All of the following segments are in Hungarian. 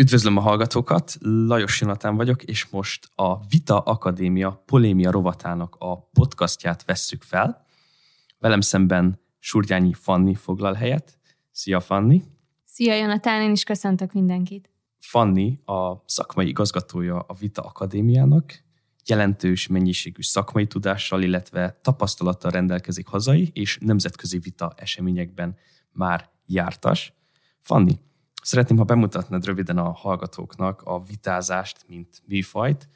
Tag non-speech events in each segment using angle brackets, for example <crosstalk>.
Üdvözlöm a hallgatókat, Lajos Jonatán vagyok, és most a Vita Akadémia Polémia rovatának a podcastját vesszük fel. Velem szemben Surgyányi Fanni foglal helyet. Szia Fanni! Szia Jonatán, én is köszöntök mindenkit. Fanni a szakmai igazgatója a Vita Akadémiának, jelentős mennyiségű szakmai tudással, illetve tapasztalattal rendelkezik hazai és nemzetközi vita eseményekben már jártas. Fanni, Szeretném, ha bemutatnád röviden a hallgatóknak a vitázást, mint műfajt,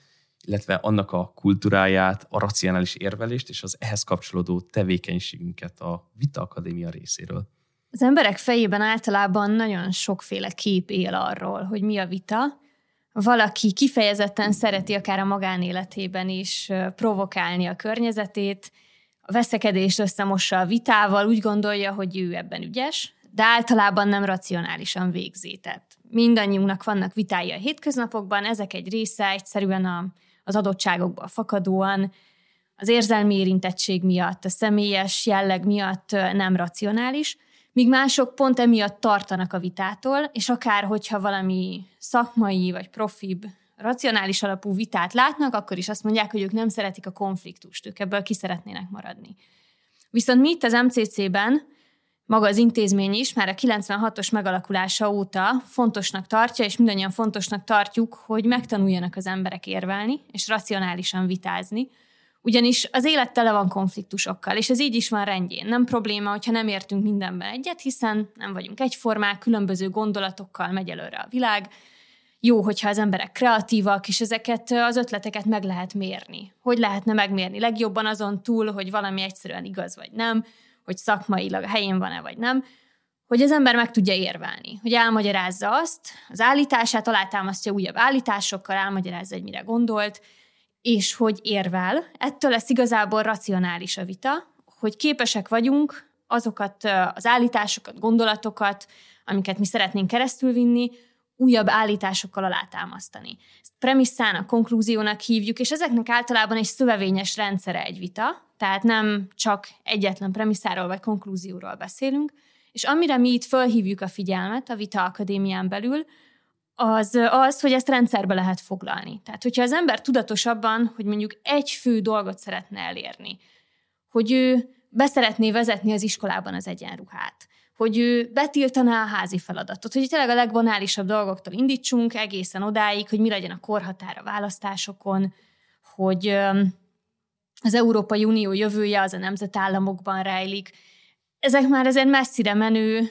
illetve annak a kultúráját, a racionális érvelést és az ehhez kapcsolódó tevékenységünket a Vita Akadémia részéről. Az emberek fejében általában nagyon sokféle kép él arról, hogy mi a vita. Valaki kifejezetten szereti akár a magánéletében is provokálni a környezetét, a veszekedést összemossa a vitával, úgy gondolja, hogy ő ebben ügyes, de általában nem racionálisan végzi. Tehát mindannyiunknak vannak vitái a hétköznapokban, ezek egy része egyszerűen a, az adottságokból fakadóan, az érzelmi érintettség miatt, a személyes jelleg miatt nem racionális, míg mások pont emiatt tartanak a vitától, és akár hogyha valami szakmai vagy profibb, racionális alapú vitát látnak, akkor is azt mondják, hogy ők nem szeretik a konfliktust, ők ebből ki szeretnének maradni. Viszont mi itt az MCC-ben maga az intézmény is már a 96-os megalakulása óta fontosnak tartja, és mindannyian fontosnak tartjuk, hogy megtanuljanak az emberek érvelni, és racionálisan vitázni, ugyanis az élet tele van konfliktusokkal, és ez így is van rendjén. Nem probléma, hogyha nem értünk mindenben egyet, hiszen nem vagyunk egyformák, különböző gondolatokkal megy előre a világ. Jó, hogyha az emberek kreatívak, és ezeket az ötleteket meg lehet mérni. Hogy lehetne megmérni? Legjobban azon túl, hogy valami egyszerűen igaz vagy nem, hogy szakmailag helyén van-e vagy nem, hogy az ember meg tudja érvelni, hogy elmagyarázza azt, az állítását, alátámasztja újabb állításokkal, elmagyarázza, hogy mire gondolt, és hogy érvel. Ettől lesz igazából racionális a vita, hogy képesek vagyunk azokat az állításokat, gondolatokat, amiket mi szeretnénk keresztülvinni, újabb állításokkal alátámasztani. Ezt premisszának, konklúziónak hívjuk, és ezeknek általában egy szövevényes rendszere egy vita, tehát nem csak egyetlen premisszáról vagy konklúzióról beszélünk, és amire mi itt fölhívjuk a figyelmet a Vita Akadémián belül, az az, hogy ezt rendszerbe lehet foglalni. Tehát, hogyha az ember tudatosabban, hogy mondjuk egy fő dolgot szeretne elérni, hogy ő beszeretné vezetni az iskolában az egyenruhát, hogy ő betiltaná a házi feladatot, hogy tényleg a legbanálisabb dolgoktól indítsunk egészen odáig, hogy mi legyen a korhatára választásokon, hogy az Európai Unió jövője az a nemzetállamokban rejlik. Ezek már ezen messzire menő,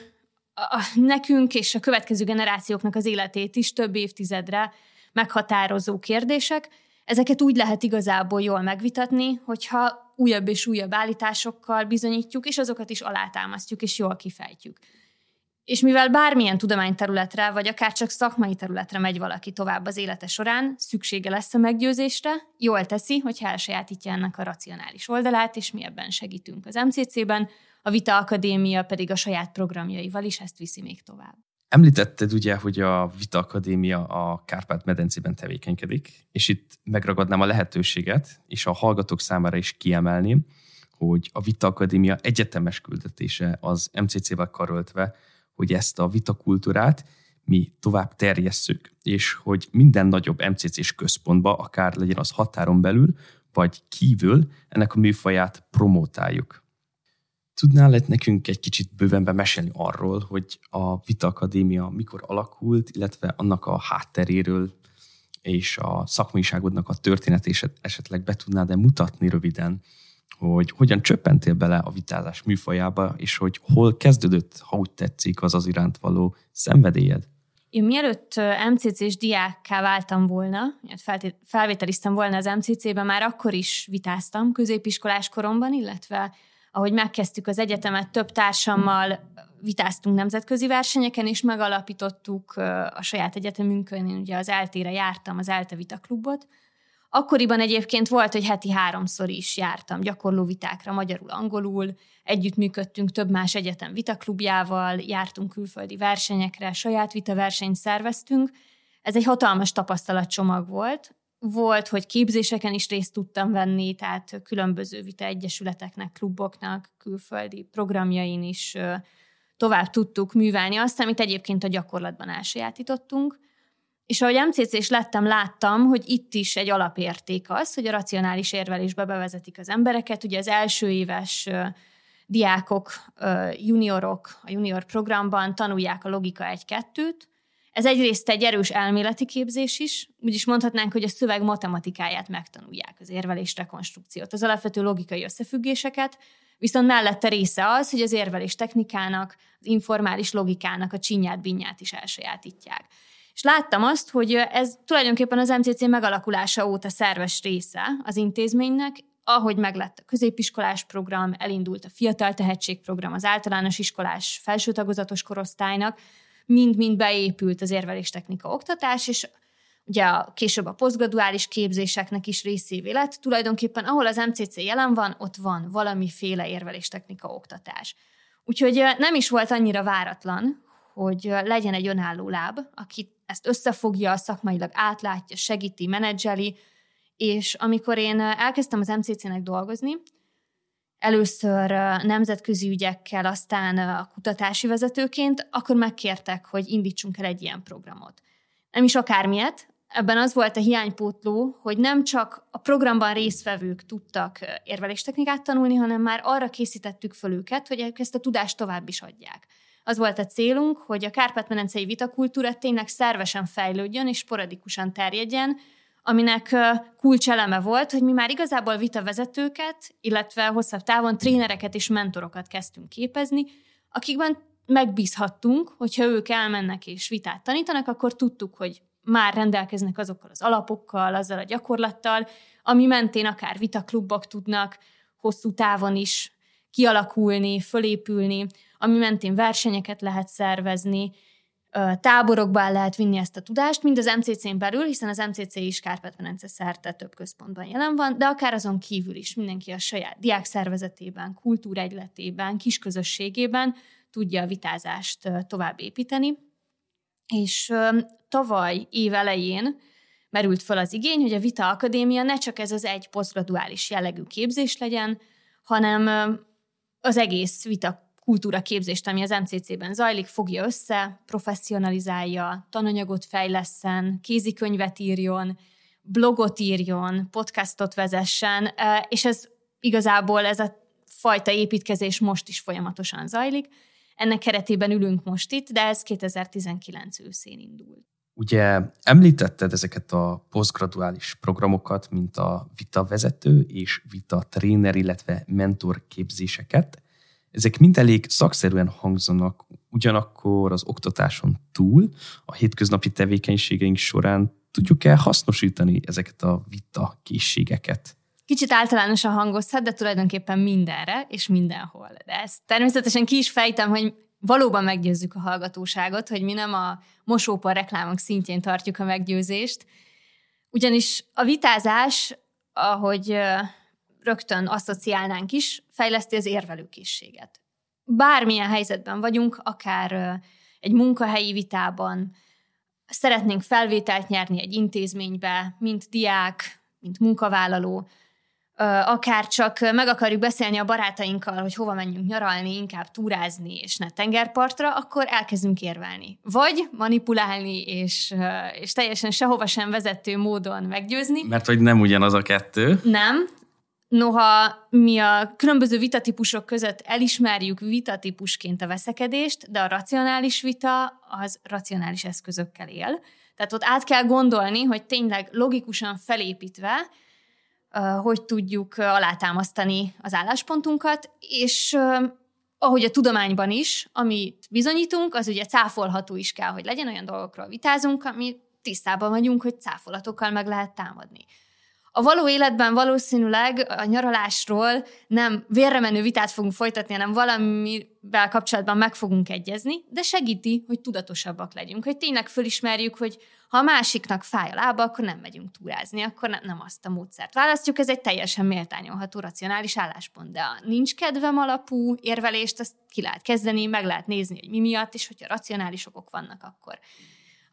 a, nekünk és a következő generációknak az életét is több évtizedre meghatározó kérdések. Ezeket úgy lehet igazából jól megvitatni, hogyha újabb és újabb állításokkal bizonyítjuk, és azokat is alátámasztjuk, és jól kifejtjük. És mivel bármilyen tudományterületre, vagy akár csak szakmai területre megy valaki tovább az élete során, szüksége lesz a meggyőzésre, jól teszi, hogy elsajátítja ennek a racionális oldalát, és mi ebben segítünk az MCC-ben, a Vita Akadémia pedig a saját programjaival is ezt viszi még tovább. Említetted ugye, hogy a Vita Akadémia a Kárpát-medencében tevékenykedik, és itt megragadnám a lehetőséget, és a hallgatók számára is kiemelném, hogy a Vita Akadémia egyetemes küldetése az MCC-vel karöltve hogy ezt a vitakultúrát mi tovább terjesszük, és hogy minden nagyobb MCC-s központba, akár legyen az határon belül, vagy kívül, ennek a műfaját promotáljuk. Tudnál lett nekünk egy kicsit bővenben mesélni arról, hogy a Vita Akadémia mikor alakult, illetve annak a hátteréről és a szakmaiságodnak a történetét esetleg be tudnád-e mutatni röviden, hogy hogyan csöppentél bele a vitázás műfajába, és hogy hol kezdődött, ha úgy tetszik, az az iránt való szenvedélyed? Én mielőtt MCC-s diákká váltam volna, felvételiztem volna az MCC-ben, már akkor is vitáztam középiskolás koromban, illetve ahogy megkezdtük az egyetemet, több társammal vitáztunk nemzetközi versenyeken, és megalapítottuk a saját egyetemünkön, én ugye az eltére jártam, az ELTE Vita Klubot, Akkoriban egyébként volt, hogy heti háromszor is jártam gyakorló vitákra, magyarul, angolul, együttműködtünk több más egyetem vitaklubjával, jártunk külföldi versenyekre, saját vitaversenyt szerveztünk. Ez egy hatalmas tapasztalatcsomag volt. Volt, hogy képzéseken is részt tudtam venni, tehát különböző vita egyesületeknek, kluboknak, külföldi programjain is tovább tudtuk művelni azt, amit egyébként a gyakorlatban elsajátítottunk. És ahogy MCC is lettem, láttam, hogy itt is egy alapérték az, hogy a racionális érvelésbe bevezetik az embereket. Ugye az első éves diákok, juniorok a junior programban tanulják a logika egy-kettőt. Ez egyrészt egy erős elméleti képzés is, úgyis mondhatnánk, hogy a szöveg matematikáját megtanulják, az érvelés rekonstrukciót, az alapvető logikai összefüggéseket, viszont mellette része az, hogy az érvelés technikának, az informális logikának a csinyát, binyát is elsajátítják. És láttam azt, hogy ez tulajdonképpen az MCC megalakulása óta szerves része az intézménynek, ahogy meglett a középiskolás program, elindult a fiatal tehetségprogram, az általános iskolás felsőtagozatos korosztálynak, mind-mind beépült az érveléstechnika oktatás, és ugye a, később a posztgraduális képzéseknek is részévé lett. Tulajdonképpen ahol az MCC jelen van, ott van valamiféle érveléstechnika oktatás. Úgyhogy nem is volt annyira váratlan, hogy legyen egy önálló láb, aki ezt összefogja, szakmailag átlátja, segíti, menedzseli, és amikor én elkezdtem az MCC-nek dolgozni, először nemzetközi ügyekkel, aztán a kutatási vezetőként, akkor megkértek, hogy indítsunk el egy ilyen programot. Nem is akármilyet, ebben az volt a hiánypótló, hogy nem csak a programban résztvevők tudtak érveléstechnikát tanulni, hanem már arra készítettük föl őket, hogy ezt a tudást tovább is adják. Az volt a célunk, hogy a Kárpát-medencei vitakultúra tényleg szervesen fejlődjön és sporadikusan terjedjen, aminek kulcseleme volt, hogy mi már igazából vitavezetőket, illetve hosszabb távon trénereket és mentorokat kezdtünk képezni, akikben megbízhattunk, hogyha ők elmennek és vitát tanítanak, akkor tudtuk, hogy már rendelkeznek azokkal az alapokkal, azzal a gyakorlattal, ami mentén akár vitaklubok tudnak hosszú távon is kialakulni, fölépülni, ami mentén versenyeket lehet szervezni, táborokba lehet vinni ezt a tudást, mind az MCC-n belül, hiszen az MCC is Kárpát-Velence szerte több központban jelen van, de akár azon kívül is mindenki a saját diák szervezetében, kultúregyletében, kisközösségében tudja a vitázást tovább építeni. És tavaly év elején merült fel az igény, hogy a Vita Akadémia ne csak ez az egy posztgraduális jellegű képzés legyen, hanem az egész vita kultúra képzést, ami az MCC-ben zajlik, fogja össze, professzionalizálja, tananyagot fejleszen, kézikönyvet írjon, blogot írjon, podcastot vezessen, és ez igazából ez a fajta építkezés most is folyamatosan zajlik. Ennek keretében ülünk most itt, de ez 2019 őszén indult. Ugye említetted ezeket a posztgraduális programokat, mint a vita vezető és vita tréner, illetve mentor képzéseket. Ezek mind elég szakszerűen hangzanak, ugyanakkor az oktatáson túl, a hétköznapi tevékenységeink során tudjuk-e hasznosítani ezeket a vita készségeket? Kicsit általánosan hangozhat, de tulajdonképpen mindenre és mindenhol. De ezt természetesen ki is fejtem, hogy valóban meggyőzzük a hallgatóságot, hogy mi nem a mosópar reklámok szintjén tartjuk a meggyőzést, ugyanis a vitázás, ahogy rögtön asszociálnánk is, fejleszti az érvelőkészséget. Bármilyen helyzetben vagyunk, akár egy munkahelyi vitában, szeretnénk felvételt nyerni egy intézménybe, mint diák, mint munkavállaló, akár csak meg akarjuk beszélni a barátainkkal, hogy hova menjünk nyaralni, inkább túrázni, és ne tengerpartra, akkor elkezdünk érvelni. Vagy manipulálni, és, és teljesen sehova sem vezető módon meggyőzni. Mert hogy nem ugyanaz a kettő. Nem, Noha mi a különböző vitatípusok között elismerjük vitatípusként a veszekedést, de a racionális vita az racionális eszközökkel él. Tehát ott át kell gondolni, hogy tényleg logikusan felépítve, hogy tudjuk alátámasztani az álláspontunkat, és ahogy a tudományban is, amit bizonyítunk, az ugye cáfolható is kell, hogy legyen, olyan dolgokról vitázunk, ami tisztában vagyunk, hogy cáfolatokkal meg lehet támadni. A való életben valószínűleg a nyaralásról nem vérremenő vitát fogunk folytatni, hanem valamivel kapcsolatban meg fogunk egyezni, de segíti, hogy tudatosabbak legyünk, hogy tényleg fölismerjük, hogy ha a másiknak fáj a lába, akkor nem megyünk túrázni, akkor ne, nem azt a módszert választjuk, ez egy teljesen méltányolható, racionális álláspont, de a nincs kedvem alapú érvelést, azt ki lehet kezdeni, meg lehet nézni, hogy mi miatt, és hogyha racionális okok vannak, akkor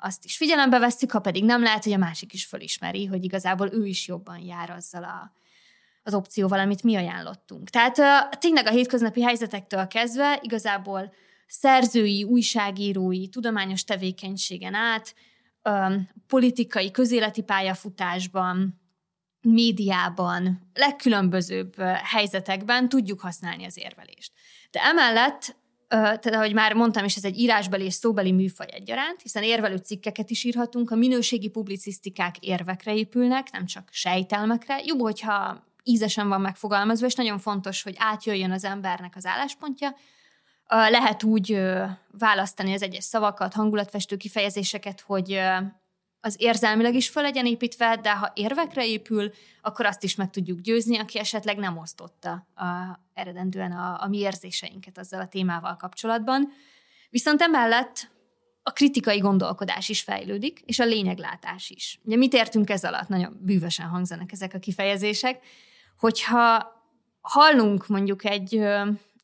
azt is figyelembe vesszük, ha pedig nem lehet, hogy a másik is fölismeri, hogy igazából ő is jobban jár azzal a, az opcióval, amit mi ajánlottunk. Tehát tényleg a hétköznapi helyzetektől kezdve igazából szerzői, újságírói, tudományos tevékenységen át politikai, közéleti pályafutásban, médiában, legkülönbözőbb helyzetekben tudjuk használni az érvelést. De emellett tehát ahogy már mondtam is, ez egy írásbeli és szóbeli műfaj egyaránt, hiszen érvelő cikkeket is írhatunk, a minőségi publicisztikák érvekre épülnek, nem csak sejtelmekre. Jobb, hogyha ízesen van megfogalmazva, és nagyon fontos, hogy átjöjjön az embernek az álláspontja. Lehet úgy választani az egyes szavakat, hangulatfestő kifejezéseket, hogy az érzelmileg is fel legyen építve, de ha érvekre épül, akkor azt is meg tudjuk győzni, aki esetleg nem osztotta a, eredendően a, a mi érzéseinket azzal a témával kapcsolatban. Viszont emellett a kritikai gondolkodás is fejlődik, és a lényeglátás is. Ugye mit értünk ez alatt? Nagyon bűvösen hangzanak ezek a kifejezések. Hogyha hallunk mondjuk egy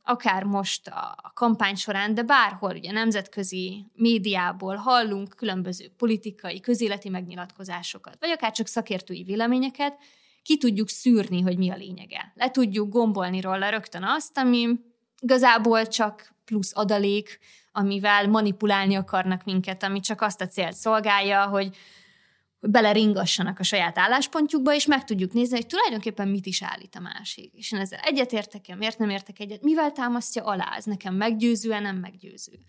akár most a kampány során, de bárhol, ugye nemzetközi médiából hallunk különböző politikai, közéleti megnyilatkozásokat, vagy akár csak szakértői véleményeket, ki tudjuk szűrni, hogy mi a lényege. Le tudjuk gombolni róla rögtön azt, ami igazából csak plusz adalék, amivel manipulálni akarnak minket, ami csak azt a célt szolgálja, hogy hogy beleringassanak a saját álláspontjukba, és meg tudjuk nézni, hogy tulajdonképpen mit is állít a másik. És én ezzel egyetértek-e, miért nem értek egyet, mivel támasztja alá, ez nekem meggyőző nem meggyőző.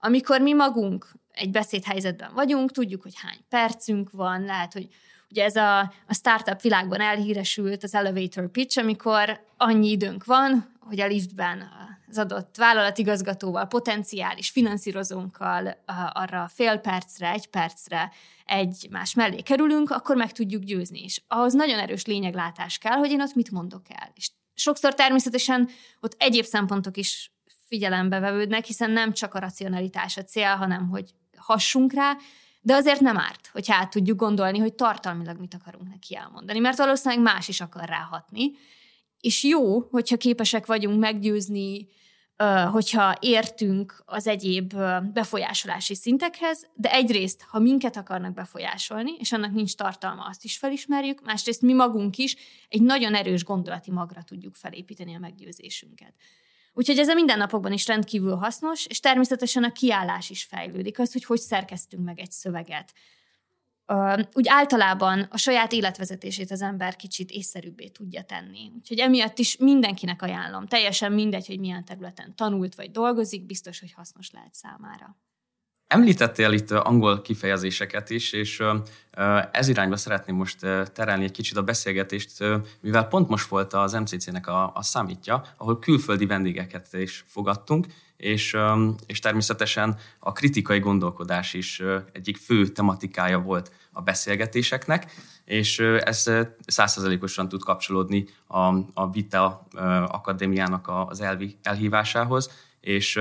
Amikor mi magunk egy beszédhelyzetben vagyunk, tudjuk, hogy hány percünk van, lehet, hogy ugye ez a, a startup világban elhíresült az elevator pitch, amikor annyi időnk van, hogy a liftben az adott vállalatigazgatóval, potenciális finanszírozónkkal arra fél percre, egy percre egy-más mellé kerülünk, akkor meg tudjuk győzni. És ahhoz nagyon erős lényeglátás kell, hogy én ott mit mondok el. És sokszor természetesen ott egyéb szempontok is figyelembe vevődnek, hiszen nem csak a racionalitás a cél, hanem hogy hassunk rá, de azért nem árt, hogy át tudjuk gondolni, hogy tartalmilag mit akarunk neki elmondani, mert valószínűleg más is akar ráhatni, és jó, hogyha képesek vagyunk meggyőzni, hogyha értünk az egyéb befolyásolási szintekhez, de egyrészt, ha minket akarnak befolyásolni, és annak nincs tartalma, azt is felismerjük, másrészt mi magunk is egy nagyon erős gondolati magra tudjuk felépíteni a meggyőzésünket. Úgyhogy ez a mindennapokban is rendkívül hasznos, és természetesen a kiállás is fejlődik, az, hogy hogy szerkeztünk meg egy szöveget, úgy általában a saját életvezetését az ember kicsit észszerűbbé tudja tenni. Úgyhogy emiatt is mindenkinek ajánlom. Teljesen mindegy, hogy milyen területen tanult vagy dolgozik, biztos, hogy hasznos lehet számára. Említettél itt angol kifejezéseket is, és ez irányba szeretném most terelni egy kicsit a beszélgetést, mivel pont most volt az MCC-nek a, a summitja, ahol külföldi vendégeket is fogadtunk, és, és természetesen a kritikai gondolkodás is egyik fő tematikája volt a beszélgetéseknek, és ez százszerzelékosan tud kapcsolódni a, a Vita Akadémiának az elvi, elhívásához, és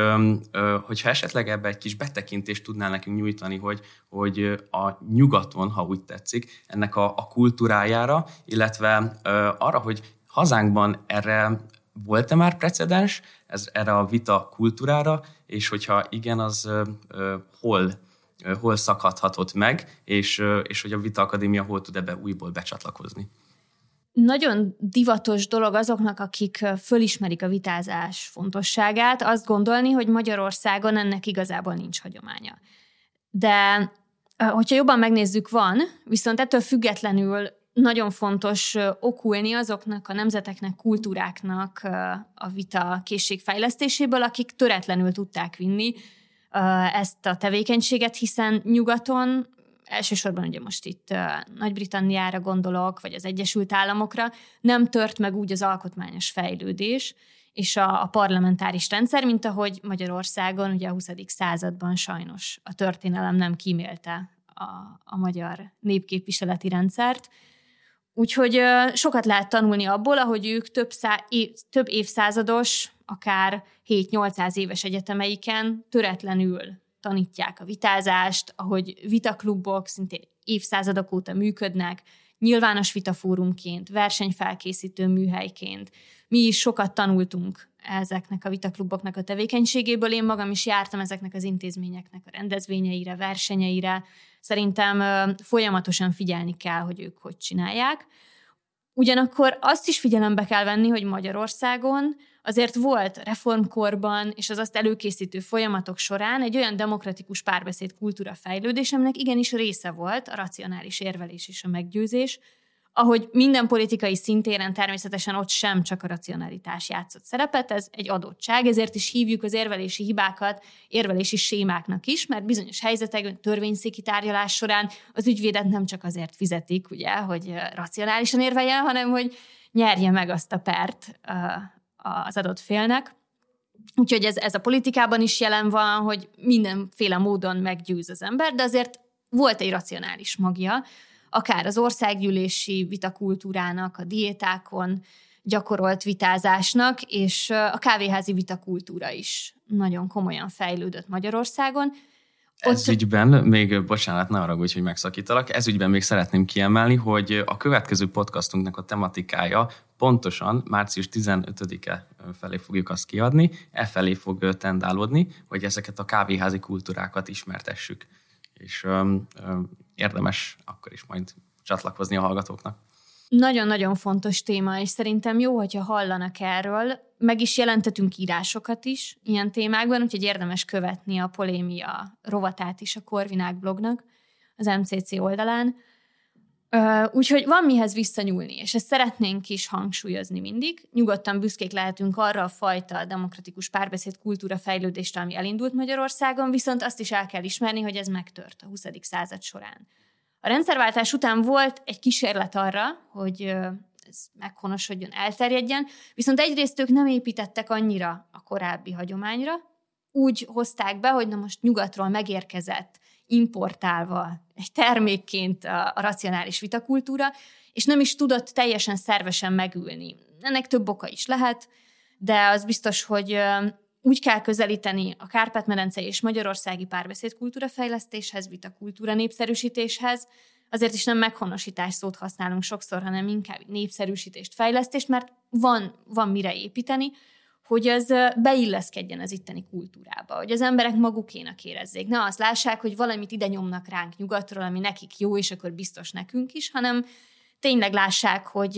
hogyha esetleg ebbe egy kis betekintést tudnál nekünk nyújtani, hogy, hogy a nyugaton, ha úgy tetszik, ennek a, a kultúrájára, illetve arra, hogy hazánkban erre volt-e már precedens ez, erre a vita kultúrára, és hogyha igen, az hol hol szakadhatott meg, és, és hogy a Vita Akadémia hol tud ebbe újból becsatlakozni. Nagyon divatos dolog azoknak, akik fölismerik a vitázás fontosságát, azt gondolni, hogy Magyarországon ennek igazából nincs hagyománya. De hogyha jobban megnézzük, van, viszont ettől függetlenül nagyon fontos okulni azoknak a nemzeteknek, kultúráknak a vita készségfejlesztéséből, akik töretlenül tudták vinni ezt a tevékenységet, hiszen nyugaton elsősorban ugye most itt Nagy-Britanniára gondolok, vagy az Egyesült Államokra, nem tört meg úgy az alkotmányos fejlődés, és a, a parlamentáris rendszer, mint ahogy Magyarországon ugye a 20. században sajnos a történelem nem kímélte a, a magyar népképviseleti rendszert. Úgyhogy sokat lehet tanulni abból, ahogy ők több, szá- év, több évszázados akár 7-800 éves egyetemeiken töretlenül tanítják a vitázást, ahogy vitaklubok szintén évszázadok óta működnek, nyilvános vitafórumként, versenyfelkészítő műhelyként. Mi is sokat tanultunk ezeknek a vitakluboknak a tevékenységéből. Én magam is jártam ezeknek az intézményeknek a rendezvényeire, versenyeire. Szerintem folyamatosan figyelni kell, hogy ők hogy csinálják. Ugyanakkor azt is figyelembe kell venni, hogy Magyarországon azért volt reformkorban és az azt előkészítő folyamatok során egy olyan demokratikus párbeszéd kultúra fejlődés, aminek igenis része volt a racionális érvelés és a meggyőzés, ahogy minden politikai szintéren természetesen ott sem csak a racionalitás játszott szerepet, ez egy adottság, ezért is hívjuk az érvelési hibákat érvelési sémáknak is, mert bizonyos helyzetekben törvényszéki tárgyalás során az ügyvédet nem csak azért fizetik, ugye, hogy racionálisan érveljen, hanem hogy nyerje meg azt a pert az adott félnek. Úgyhogy ez, ez a politikában is jelen van, hogy mindenféle módon meggyőz az ember, de azért volt egy racionális magja, akár az országgyűlési vitakultúrának, a diétákon gyakorolt vitázásnak, és a kávéházi vitakultúra is nagyon komolyan fejlődött Magyarországon. Ez Ott... ügyben, még bocsánat, ne arra, hogy megszakítalak, ez ügyben még szeretném kiemelni, hogy a következő podcastunknak a tematikája pontosan március 15-e felé fogjuk azt kiadni, e felé fog tendálódni, hogy ezeket a kávéházi kultúrákat ismertessük. És érdemes akkor is majd csatlakozni a hallgatóknak. Nagyon-nagyon fontos téma, és szerintem jó, hogyha hallanak erről. Meg is jelentetünk írásokat is ilyen témákban, úgyhogy érdemes követni a polémia rovatát is a Korvinák blognak az MCC oldalán. Úgyhogy van mihez visszanyúlni, és ezt szeretnénk is hangsúlyozni mindig. Nyugodtan büszkék lehetünk arra a fajta demokratikus párbeszéd kultúra fejlődésre, ami elindult Magyarországon, viszont azt is el kell ismerni, hogy ez megtört a 20. század során. A rendszerváltás után volt egy kísérlet arra, hogy ez meghonosodjon, elterjedjen, viszont egyrészt ők nem építettek annyira a korábbi hagyományra, úgy hozták be, hogy na most nyugatról megérkezett importálva egy termékként a, a racionális vitakultúra, és nem is tudott teljesen szervesen megülni. Ennek több oka is lehet, de az biztos, hogy úgy kell közelíteni a Kárpát-medence és magyarországi párbeszédkultúra fejlesztéshez, vitakultúra népszerűsítéshez, azért is nem meghonosítás szót használunk sokszor, hanem inkább népszerűsítést, fejlesztést, mert van, van mire építeni, hogy az beilleszkedjen az itteni kultúrába, hogy az emberek magukénak érezzék. Ne azt lássák, hogy valamit ide nyomnak ránk nyugatról, ami nekik jó, és akkor biztos nekünk is, hanem tényleg lássák, hogy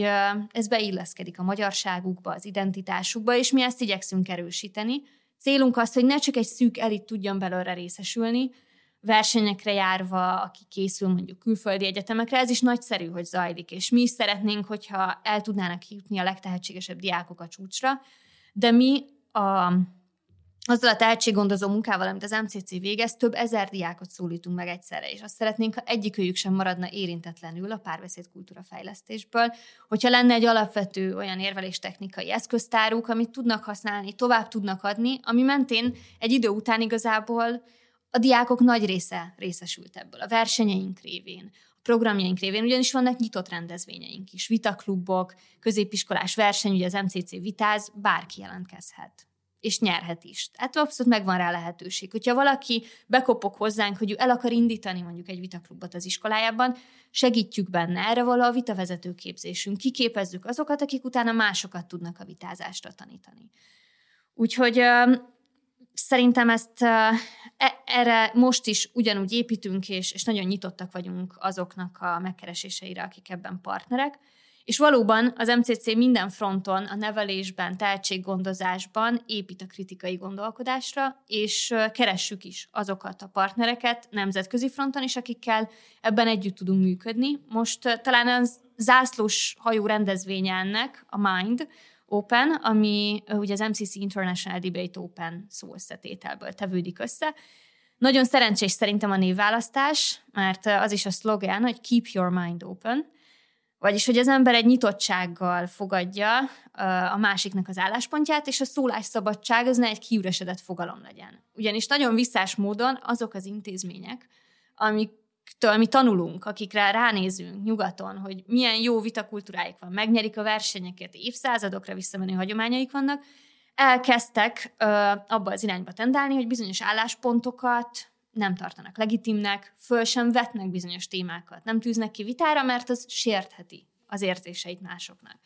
ez beilleszkedik a magyarságukba, az identitásukba, és mi ezt igyekszünk erősíteni. Célunk az, hogy ne csak egy szűk elit tudjon belőle részesülni, versenyekre járva, aki készül mondjuk külföldi egyetemekre, ez is nagyszerű, hogy zajlik, és mi is szeretnénk, hogyha el tudnának jutni a legtehetségesebb diákok a csúcsra, de mi a, azzal a tehetséggondozó munkával, amit az MCC végez, több ezer diákot szólítunk meg egyszerre, és azt szeretnénk, ha egyikőjük sem maradna érintetlenül a párbeszéd kultúra fejlesztésből, hogyha lenne egy alapvető olyan érveléstechnikai eszköztáruk, amit tudnak használni, tovább tudnak adni, ami mentén egy idő után igazából a diákok nagy része részesült ebből, a versenyeink révén, programjaink révén, ugyanis vannak nyitott rendezvényeink is, vitaklubok, középiskolás verseny, ugye az MCC vitáz, bárki jelentkezhet és nyerhet is. Tehát abszolút megvan rá lehetőség. Hogyha valaki bekopok hozzánk, hogy ő el akar indítani mondjuk egy vitaklubot az iskolájában, segítjük benne. Erre való a vitavezető képzésünk. Kiképezzük azokat, akik utána másokat tudnak a vitázásra tanítani. Úgyhogy szerintem ezt erre most is ugyanúgy építünk, és, és nagyon nyitottak vagyunk azoknak a megkereséseire, akik ebben partnerek. És valóban az MCC minden fronton, a nevelésben, tehetséggondozásban épít a kritikai gondolkodásra, és keressük is azokat a partnereket nemzetközi fronton is, akikkel ebben együtt tudunk működni. Most talán az zászlós hajó rendezvénye ennek, a Mind, Open, ami ugye az MCC International Debate Open szó összetételből tevődik össze. Nagyon szerencsés szerintem a névválasztás, mert az is a szlogán, hogy keep your mind open, vagyis, hogy az ember egy nyitottsággal fogadja a másiknak az álláspontját, és a szólásszabadság az ne egy kiüresedett fogalom legyen. Ugyanis nagyon visszás módon azok az intézmények, amik akiktől mi tanulunk, akikre ránézünk nyugaton, hogy milyen jó vitakultúráik van, megnyerik a versenyeket, évszázadokra visszamenő hagyományaik vannak, elkezdtek ö, abba az irányba tendálni, hogy bizonyos álláspontokat nem tartanak legitimnek, föl sem vetnek bizonyos témákat, nem tűznek ki vitára, mert az sértheti az értéseit másoknak.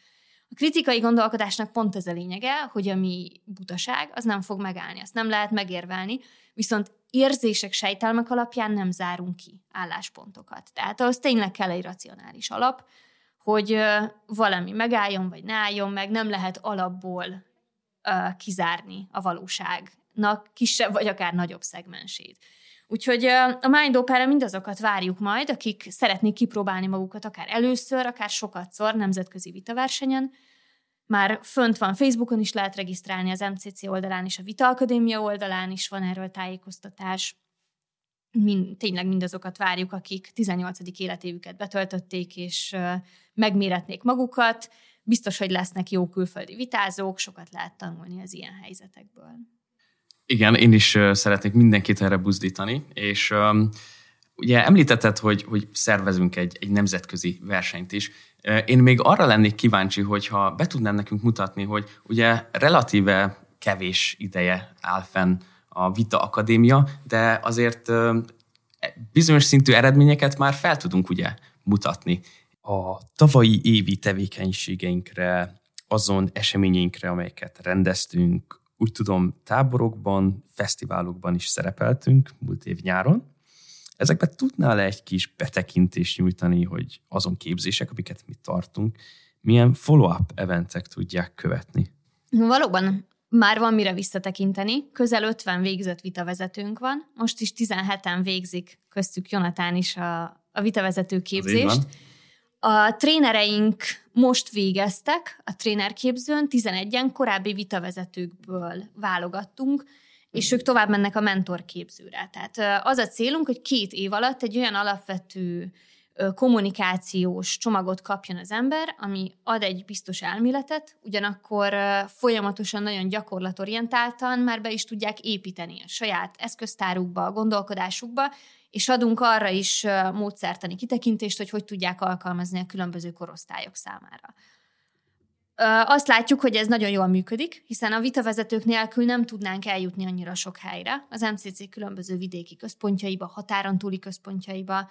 A kritikai gondolkodásnak pont ez a lényege, hogy ami butaság, az nem fog megállni, azt nem lehet megérvelni, viszont érzések, sejtelmek alapján nem zárunk ki álláspontokat. Tehát ahhoz tényleg kell egy racionális alap, hogy valami megálljon, vagy ne álljon meg, nem lehet alapból kizárni a valóságnak kisebb vagy akár nagyobb szegmensét. Úgyhogy a Mind Opera mindazokat várjuk majd, akik szeretnék kipróbálni magukat akár először, akár sokatszor nemzetközi vitaversenyen. Már fönt van Facebookon is lehet regisztrálni, az MCC oldalán és a Vita Akadémia oldalán is van erről tájékoztatás. Mind, tényleg mindazokat várjuk, akik 18. életévüket betöltötték, és megméretnék magukat. Biztos, hogy lesznek jó külföldi vitázók, sokat lehet tanulni az ilyen helyzetekből. Igen, én is szeretnék mindenkit erre buzdítani, és um, ugye említetted, hogy, hogy szervezünk egy, egy nemzetközi versenyt is. Én még arra lennék kíváncsi, hogyha be tudnám nekünk mutatni, hogy ugye relatíve kevés ideje áll fenn a Vita Akadémia, de azért bizonyos szintű eredményeket már fel tudunk ugye mutatni. A tavalyi évi tevékenységeinkre, azon eseményeinkre, amelyeket rendeztünk, úgy tudom, táborokban, fesztiválokban is szerepeltünk múlt év nyáron. Ezekben tudnál -e egy kis betekintést nyújtani, hogy azon képzések, amiket mi tartunk, milyen follow-up eventek tudják követni? Valóban már van mire visszatekinteni. Közel 50 végzett vitavezetőnk van. Most is 17-en végzik, köztük Jonatán is a, a vitavezető képzést. A trénereink most végeztek a trénerképzőn, 11-en korábbi vitavezetőkből válogattunk, és ők tovább mennek a mentorképzőre. Tehát az a célunk, hogy két év alatt egy olyan alapvető kommunikációs csomagot kapjon az ember, ami ad egy biztos elméletet, ugyanakkor folyamatosan nagyon gyakorlatorientáltan már be is tudják építeni a saját eszköztárukba, a gondolkodásukba, és adunk arra is módszertani kitekintést, hogy hogy tudják alkalmazni a különböző korosztályok számára. Azt látjuk, hogy ez nagyon jól működik, hiszen a vitavezetők nélkül nem tudnánk eljutni annyira sok helyre. Az MCC különböző vidéki központjaiba, határon túli központjaiba.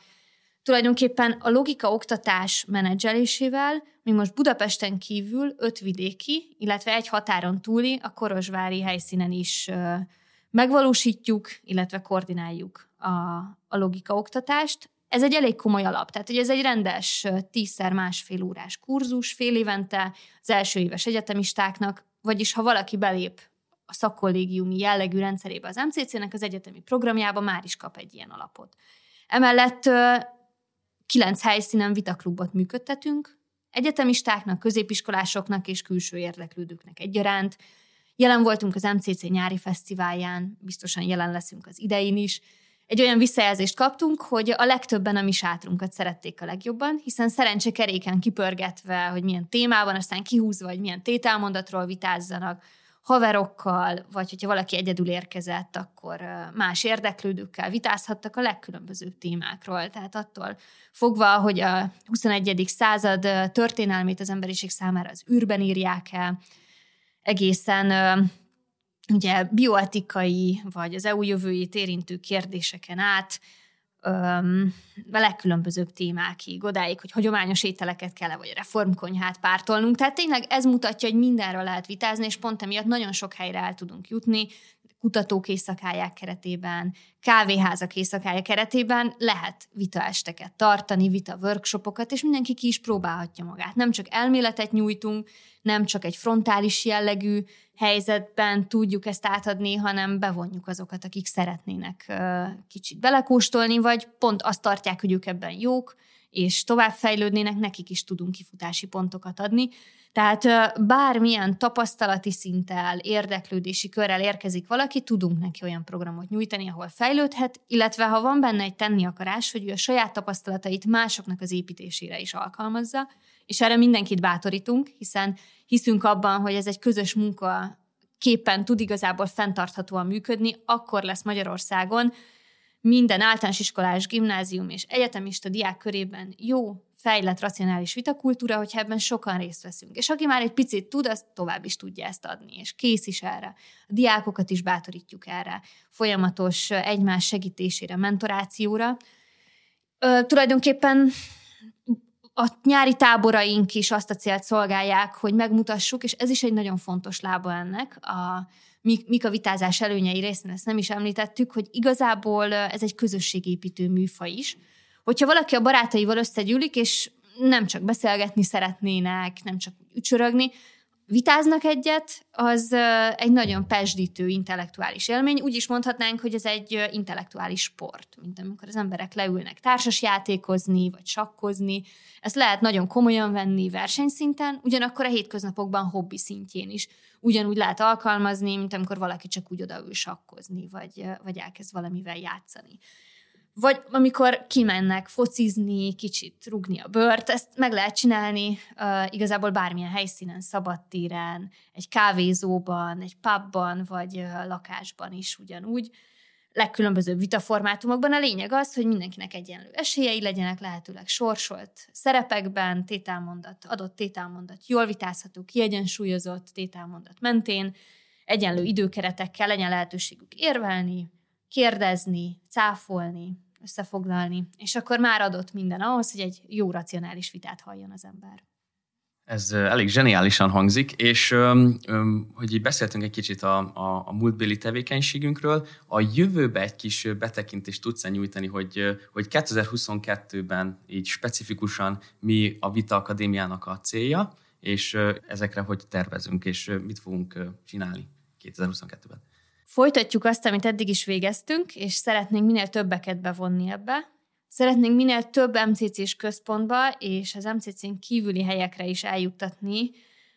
Tulajdonképpen a logika oktatás menedzselésével mi most Budapesten kívül öt vidéki, illetve egy határon túli, a Korosvári helyszínen is megvalósítjuk, illetve koordináljuk a, a logika oktatást. Ez egy elég komoly alap, tehát hogy ez egy rendes tízszer másfél órás kurzus fél évente az első éves egyetemistáknak, vagyis ha valaki belép a szakkollégiumi jellegű rendszerébe az MCC-nek, az egyetemi programjába már is kap egy ilyen alapot. Emellett kilenc helyszínen vitaklubot működtetünk, egyetemistáknak, középiskolásoknak és külső érdeklődőknek egyaránt. Jelen voltunk az MCC nyári fesztiválján, biztosan jelen leszünk az idején is, egy olyan visszajelzést kaptunk, hogy a legtöbben a mi sátrunkat szerették a legjobban, hiszen szerencsekeréken kipörgetve, hogy milyen témában, aztán kihúzva, hogy milyen tételmondatról vitázzanak, haverokkal, vagy hogyha valaki egyedül érkezett, akkor más érdeklődőkkel vitázhattak a legkülönbözőbb témákról. Tehát attól fogva, hogy a 21. század történelmét az emberiség számára az űrben írják el, egészen ugye bioetikai, vagy az EU jövőjét érintő kérdéseken át, öm, a legkülönbözőbb témákig, odáig, hogy hagyományos ételeket kell-e, vagy reformkonyhát pártolnunk. Tehát tényleg ez mutatja, hogy mindenről lehet vitázni, és pont emiatt nagyon sok helyre el tudunk jutni, kutatók éjszakáják keretében, kávéházak éjszakája keretében lehet vitaesteket tartani, vita workshopokat, és mindenki ki is próbálhatja magát. Nem csak elméletet nyújtunk, nem csak egy frontális jellegű helyzetben tudjuk ezt átadni, hanem bevonjuk azokat, akik szeretnének kicsit belekóstolni, vagy pont azt tartják, hogy ők ebben jók, és továbbfejlődnének, nekik is tudunk kifutási pontokat adni. Tehát bármilyen tapasztalati szinttel, érdeklődési körrel érkezik valaki, tudunk neki olyan programot nyújtani, ahol fejlődhet, illetve ha van benne egy tenni akarás, hogy ő a saját tapasztalatait másoknak az építésére is alkalmazza, és erre mindenkit bátorítunk, hiszen hiszünk abban, hogy ez egy közös munka képen tud igazából fenntarthatóan működni, akkor lesz Magyarországon minden általános iskolás, gimnázium és egyetemista diák körében jó, fejlett, racionális vitakultúra, hogyha ebben sokan részt veszünk. És aki már egy picit tud, az tovább is tudja ezt adni, és kész is erre. A diákokat is bátorítjuk erre, folyamatos egymás segítésére, mentorációra. Ö, tulajdonképpen a nyári táboraink is azt a célt szolgálják, hogy megmutassuk, és ez is egy nagyon fontos lába ennek, a, mik, mik a vitázás előnyei részén, ezt nem is említettük, hogy igazából ez egy közösségépítő műfa is. Hogyha valaki a barátaival összegyűlik, és nem csak beszélgetni szeretnének, nem csak ücsörögni, vitáznak egyet, az egy nagyon pesdítő intellektuális élmény. Úgy is mondhatnánk, hogy ez egy intellektuális sport, mint amikor az emberek leülnek társas játékozni, vagy sakkozni. Ezt lehet nagyon komolyan venni versenyszinten, ugyanakkor a hétköznapokban hobbi szintjén is. Ugyanúgy lehet alkalmazni, mint amikor valaki csak úgy odaül sakkozni, vagy, vagy elkezd valamivel játszani. Vagy amikor kimennek focizni, kicsit rugni a bört, ezt meg lehet csinálni uh, igazából bármilyen helyszínen, szabadtéren, egy kávézóban, egy pubban, vagy uh, lakásban is ugyanúgy. Legkülönbözőbb vitaformátumokban a lényeg az, hogy mindenkinek egyenlő esélyei legyenek, lehetőleg sorsolt szerepekben, tételmondat, adott tételmondat jól vitázható, kiegyensúlyozott tételmondat mentén, egyenlő időkeretekkel legyen lehetőségük érvelni, kérdezni, cáfolni, összefoglalni, és akkor már adott minden ahhoz, hogy egy jó racionális vitát halljon az ember. Ez elég zseniálisan hangzik, és hogy így beszéltünk egy kicsit a, a, a múltbéli tevékenységünkről, a jövőbe egy kis betekintést tudsz nyújtani, hogy, hogy 2022-ben így specifikusan mi a Vita Akadémiának a célja, és ezekre hogy tervezünk, és mit fogunk csinálni 2022-ben. Folytatjuk azt, amit eddig is végeztünk, és szeretnénk minél többeket bevonni ebbe. Szeretnénk minél több MCC-s központba és az MCC-n kívüli helyekre is eljuttatni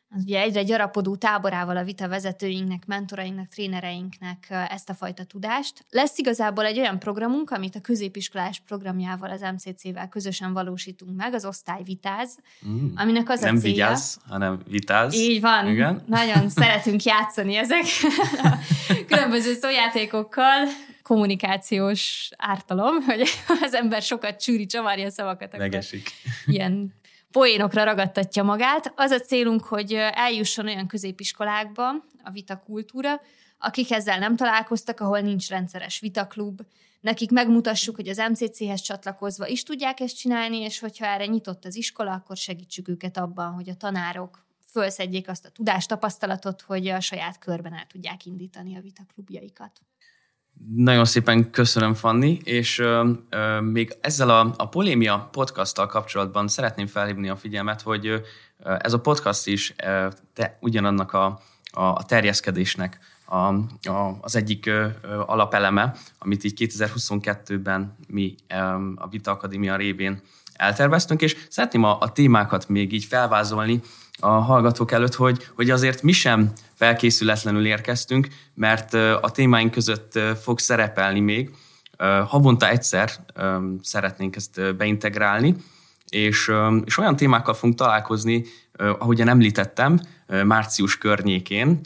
az ugye egyre gyarapodó táborával a vita vezetőinknek, mentorainknak, trénereinknek ezt a fajta tudást. Lesz igazából egy olyan programunk, amit a középiskolás programjával, az MCC-vel közösen valósítunk meg, az osztály vitáz, mm. aminek az Nem a célja... vigyáz, hanem vitáz. Így van. Igen. Nagyon szeretünk játszani ezek <laughs> <laughs> különböző szójátékokkal, kommunikációs ártalom, <laughs> hogy az ember sokat csűri, csavarja a szavakat. Megesik. Ilyen poénokra ragadtatja magát. Az a célunk, hogy eljusson olyan középiskolákba a vitakultúra, akik ezzel nem találkoztak, ahol nincs rendszeres vitaklub, nekik megmutassuk, hogy az MCC-hez csatlakozva is tudják ezt csinálni, és hogyha erre nyitott az iskola, akkor segítsük őket abban, hogy a tanárok fölszedjék azt a tudást, tapasztalatot, hogy a saját körben el tudják indítani a vitaklubjaikat. Nagyon szépen köszönöm, Fanni, és ö, ö, még ezzel a, a Polémia podcasttal kapcsolatban szeretném felhívni a figyelmet, hogy ö, ez a podcast is ö, te, ugyanannak a, a, terjeszkedésnek a, a, az egyik ö, ö, alapeleme, amit így 2022-ben mi ö, a Vita Akadémia révén elterveztünk, és szeretném a, a témákat még így felvázolni, a hallgatók előtt, hogy, hogy azért mi sem felkészületlenül érkeztünk, mert a témáink között fog szerepelni még. Havonta egyszer szeretnénk ezt beintegrálni, és, és olyan témákkal fogunk találkozni, ahogyan említettem, március környékén,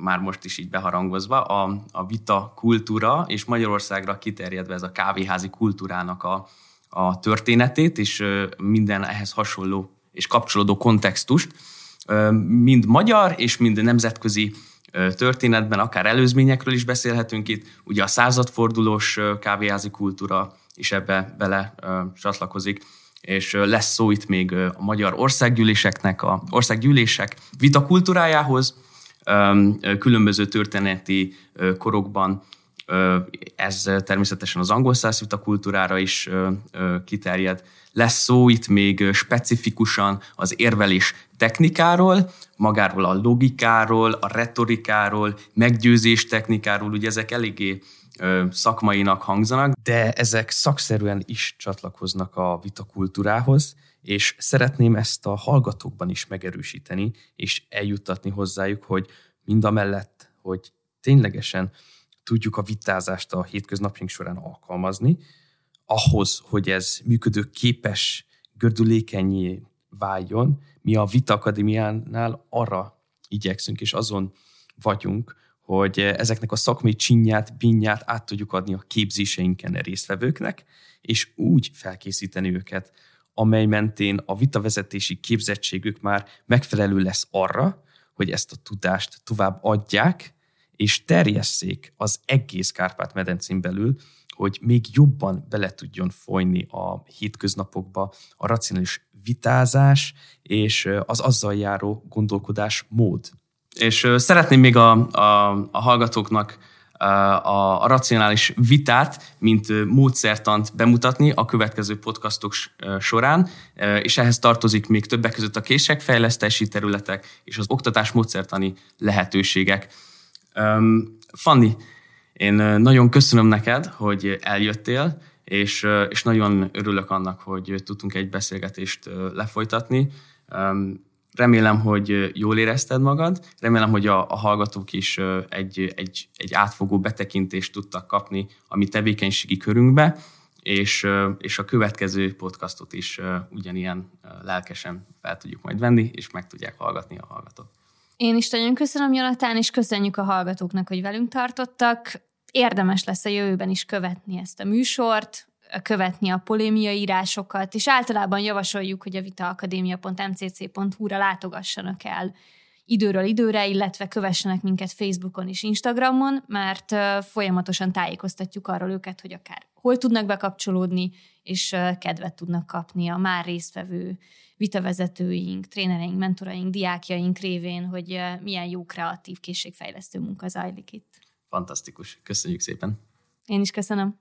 már most is így beharangozva, a, a vita kultúra, és Magyarországra kiterjedve ez a kávéházi kultúrának a, a történetét, és minden ehhez hasonló és kapcsolódó kontextust, mind magyar és mind nemzetközi történetben, akár előzményekről is beszélhetünk itt. Ugye a századfordulós kávéházi kultúra is ebbe bele csatlakozik, és lesz szó itt még a magyar országgyűléseknek, a országgyűlések vitakultúrájához, különböző történeti korokban ez természetesen az angol száz kultúrára is kiterjed. Lesz szó itt még specifikusan az érvelés technikáról, magáról a logikáról, a retorikáról, meggyőzés technikáról, ugye ezek eléggé szakmainak hangzanak, de ezek szakszerűen is csatlakoznak a vitakultúrához, és szeretném ezt a hallgatókban is megerősíteni, és eljuttatni hozzájuk, hogy mind a mellett, hogy ténylegesen tudjuk a vitázást a hétköznapjunk során alkalmazni, ahhoz, hogy ez működő képes, gördülékenyé váljon, mi a Vita Akadémiánál arra igyekszünk, és azon vagyunk, hogy ezeknek a szakmai csinyát, binyát át tudjuk adni a képzéseinken résztvevőknek, és úgy felkészíteni őket, amely mentén a vitavezetési képzettségük már megfelelő lesz arra, hogy ezt a tudást tovább adják, és terjesszék az egész Kárpát-medencén belül, hogy még jobban bele tudjon folyni a hétköznapokba a racionális vitázás és az azzal járó gondolkodás mód. És szeretném még a, a, a hallgatóknak a, a racionális vitát, mint módszertant bemutatni a következő podcastok során, és ehhez tartozik még többek között a készségfejlesztési területek és az oktatás módszertani lehetőségek. Fanni, én nagyon köszönöm neked, hogy eljöttél, és, és nagyon örülök annak, hogy tudtunk egy beszélgetést lefolytatni. Remélem, hogy jól érezted magad, remélem, hogy a, a hallgatók is egy, egy, egy átfogó betekintést tudtak kapni a mi tevékenységi körünkbe, és, és a következő podcastot is ugyanilyen lelkesen fel tudjuk majd venni, és meg tudják hallgatni a hallgatók. Én is nagyon köszönöm, Jonatán, és köszönjük a hallgatóknak, hogy velünk tartottak. Érdemes lesz a jövőben is követni ezt a műsort, követni a polémiai írásokat, és általában javasoljuk, hogy a vitaakadémia.mcc.hu-ra látogassanak el időről időre, illetve kövessenek minket Facebookon és Instagramon, mert folyamatosan tájékoztatjuk arról őket, hogy akár hol tudnak bekapcsolódni, és kedvet tudnak kapni a már résztvevő vitavezetőink, trénereink, mentoraink, diákjaink révén, hogy milyen jó kreatív készségfejlesztő munka zajlik itt. Fantasztikus. Köszönjük szépen. Én is köszönöm.